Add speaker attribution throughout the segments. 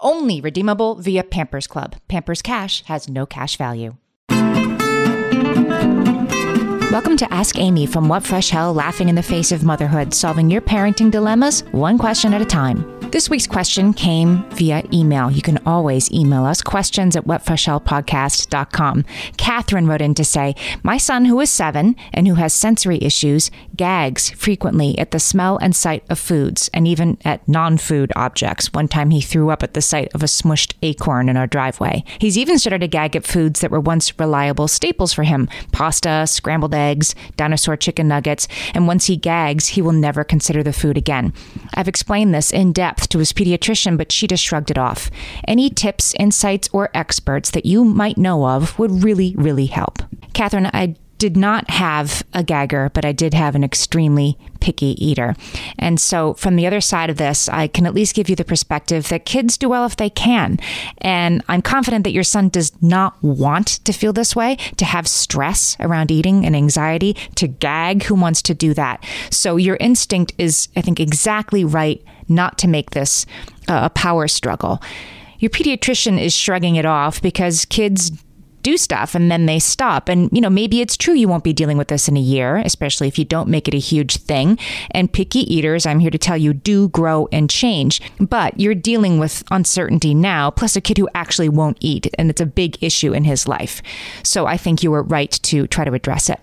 Speaker 1: Only redeemable via Pampers Club. Pampers Cash has no cash value. Welcome to Ask Amy from What Fresh Hell, laughing in the face of motherhood, solving your parenting dilemmas one question at a time. This week's question came via email. You can always email us questions at whatfreshhellpodcast.com. Katherine wrote in to say, My son, who is seven and who has sensory issues, gags frequently at the smell and sight of foods and even at non food objects. One time he threw up at the sight of a smushed acorn in our driveway. He's even started to gag at foods that were once reliable staples for him pasta, scrambled eggs, dinosaur chicken nuggets. And once he gags, he will never consider the food again. I've explained this in depth depth to his pediatrician, but she just shrugged it off. Any tips, insights, or experts that you might know of would really, really help. Katherine, I did not have a gagger, but I did have an extremely picky eater. And so, from the other side of this, I can at least give you the perspective that kids do well if they can. And I'm confident that your son does not want to feel this way, to have stress around eating and anxiety, to gag. Who wants to do that? So, your instinct is, I think, exactly right not to make this uh, a power struggle. Your pediatrician is shrugging it off because kids do stuff and then they stop. And, you know, maybe it's true you won't be dealing with this in a year, especially if you don't make it a huge thing. And picky eaters, I'm here to tell you, do grow and change. But you're dealing with uncertainty now, plus a kid who actually won't eat. And it's a big issue in his life. So I think you were right to try to address it.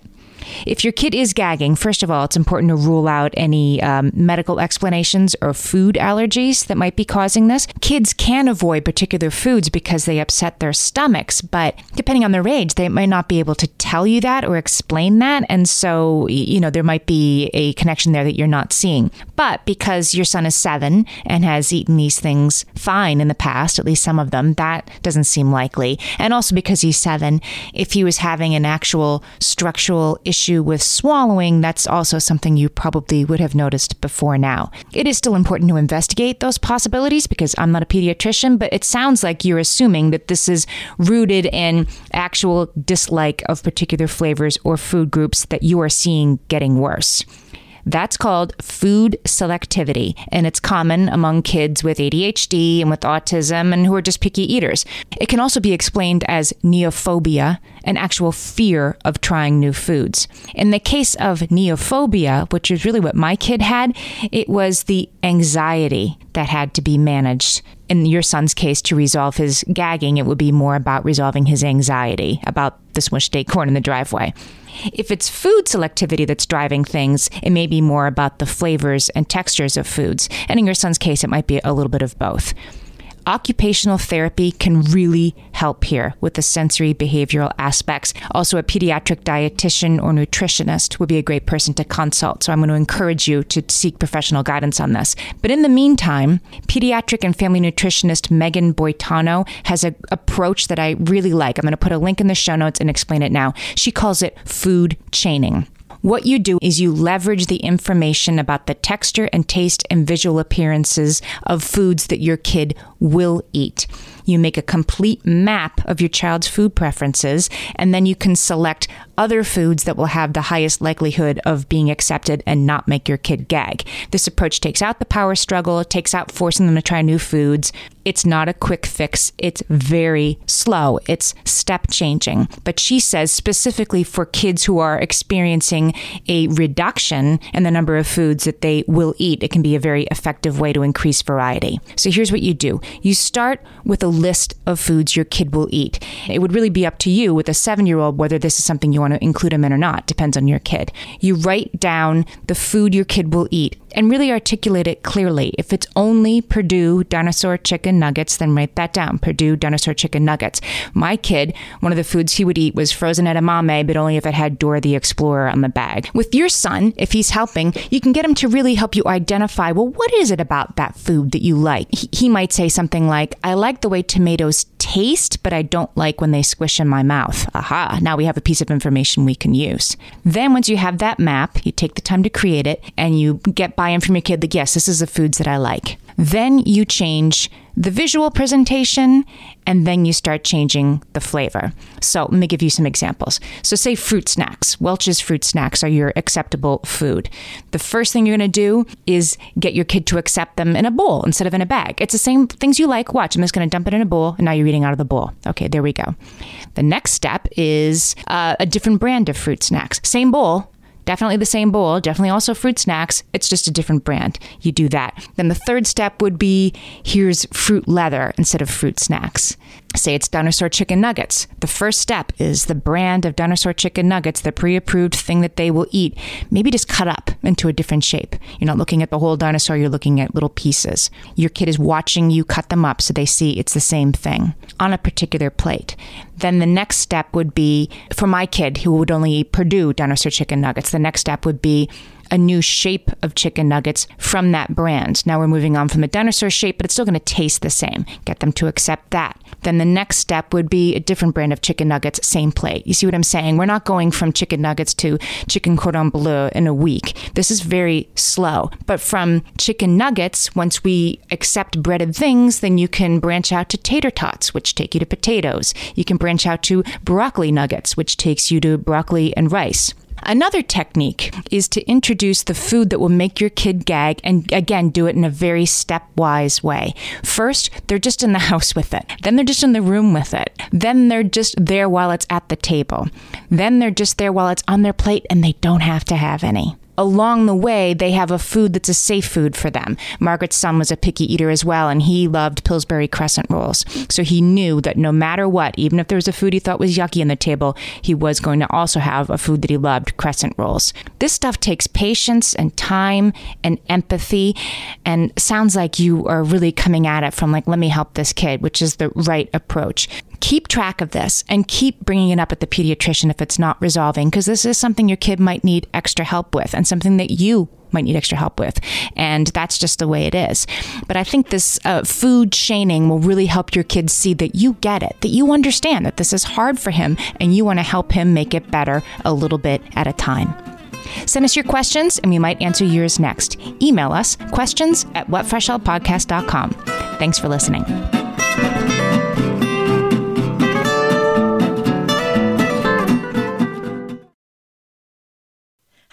Speaker 1: If your kid is gagging, first of all, it's important to rule out any um, medical explanations or food allergies that might be causing this. Kids can avoid particular foods because they upset their stomachs, but depending on their age, they might not be able to tell you that or explain that. And so, you know, there might be a connection there that you're not seeing. But because your son is seven and has eaten these things fine in the past, at least some of them, that doesn't seem likely. And also because he's seven, if he was having an actual structural issue, issue with swallowing, that's also something you probably would have noticed before now. It is still important to investigate those possibilities because I'm not a pediatrician, but it sounds like you're assuming that this is rooted in actual dislike of particular flavors or food groups that you are seeing getting worse. That's called food selectivity, and it's common among kids with ADHD and with autism and who are just picky eaters. It can also be explained as neophobia, an actual fear of trying new foods. In the case of neophobia, which is really what my kid had, it was the anxiety that had to be managed. In your son's case, to resolve his gagging, it would be more about resolving his anxiety about the smushed acorn in the driveway. If it's food selectivity that's driving things, it may be more about the flavors and textures of foods. And in your son's case, it might be a little bit of both occupational therapy can really help here with the sensory behavioral aspects. Also, a pediatric dietitian or nutritionist would be a great person to consult. So, I'm going to encourage you to seek professional guidance on this. But in the meantime, pediatric and family nutritionist Megan Boitano has an approach that I really like. I'm going to put a link in the show notes and explain it now. She calls it food chaining. What you do is you leverage the information about the texture and taste and visual appearances of foods that your kid will eat. You make a complete map of your child's food preferences, and then you can select other foods that will have the highest likelihood of being accepted and not make your kid gag. This approach takes out the power struggle, it takes out forcing them to try new foods. It's not a quick fix, it's very slow, it's step changing. But she says specifically for kids who are experiencing a reduction in the number of foods that they will eat, it can be a very effective way to increase variety. So here's what you do you start with a list of foods your kid will eat. It would really be up to you with a seven year old whether this is something you want to include them in or not, depends on your kid. You write down the food your kid will eat and really articulate it clearly. If it's only Perdue dinosaur chicken nuggets, then write that down Perdue dinosaur chicken nuggets. My kid, one of the foods he would eat was frozen edamame, but only if it had Dora the Explorer on the bag. With your son, if he's helping, you can get him to really help you identify well, what is it about that food that you like? He, he might say something like, I like the way tomatoes taste, but I don't like when they squish in my mouth. Aha, now we have a piece of information we can use. Then, once you have that map, you take the time to create it and you get buy in from your kid like, yes, this is the foods that I like. Then you change the visual presentation and then you start changing the flavor. So let me give you some examples. So, say fruit snacks. Welch's fruit snacks are your acceptable food. The first thing you're going to do is get your kid to accept them in a bowl instead of in a bag. It's the same things you like. Watch, I'm just going to dump it in a bowl and now you're eating out of the bowl. Okay, there we go. The next step is uh, a different brand of fruit snacks. Same bowl, Definitely the same bowl, definitely also fruit snacks. It's just a different brand. You do that. Then the third step would be here's fruit leather instead of fruit snacks. Say it's dinosaur chicken nuggets. The first step is the brand of dinosaur chicken nuggets, the pre approved thing that they will eat. Maybe just cut up into a different shape. You're not looking at the whole dinosaur, you're looking at little pieces. Your kid is watching you cut them up so they see it's the same thing on a particular plate. Then the next step would be for my kid who would only eat Perdue dinosaur chicken nuggets, the next step would be a new shape of chicken nuggets from that brand. Now we're moving on from the dinosaur shape, but it's still going to taste the same. Get them to accept that. Then the next step would be a different brand of chicken nuggets, same plate. You see what I'm saying? We're not going from chicken nuggets to chicken cordon bleu in a week. This is very slow. But from chicken nuggets, once we accept breaded things, then you can branch out to tater tots, which take you to potatoes. You can branch out to broccoli nuggets, which takes you to broccoli and rice. Another technique is to introduce the food that will make your kid gag and again do it in a very stepwise way. First, they're just in the house with it. Then they're just in the room with it. Then they're just there while it's at the table. Then they're just there while it's on their plate and they don't have to have any along the way, they have a food that's a safe food for them. Margaret's son was a picky eater as well, and he loved Pillsbury crescent rolls. So he knew that no matter what, even if there was a food he thought was yucky on the table, he was going to also have a food that he loved crescent rolls. This stuff takes patience and time and empathy, and sounds like you are really coming at it from like, let me help this kid, which is the right approach keep track of this and keep bringing it up at the pediatrician if it's not resolving, because this is something your kid might need extra help with and something that you might need extra help with. And that's just the way it is. But I think this uh, food chaining will really help your kids see that you get it, that you understand that this is hard for him and you want to help him make it better a little bit at a time. Send us your questions and we might answer yours next. Email us questions at whatfreshhellpodcast.com. Thanks for listening.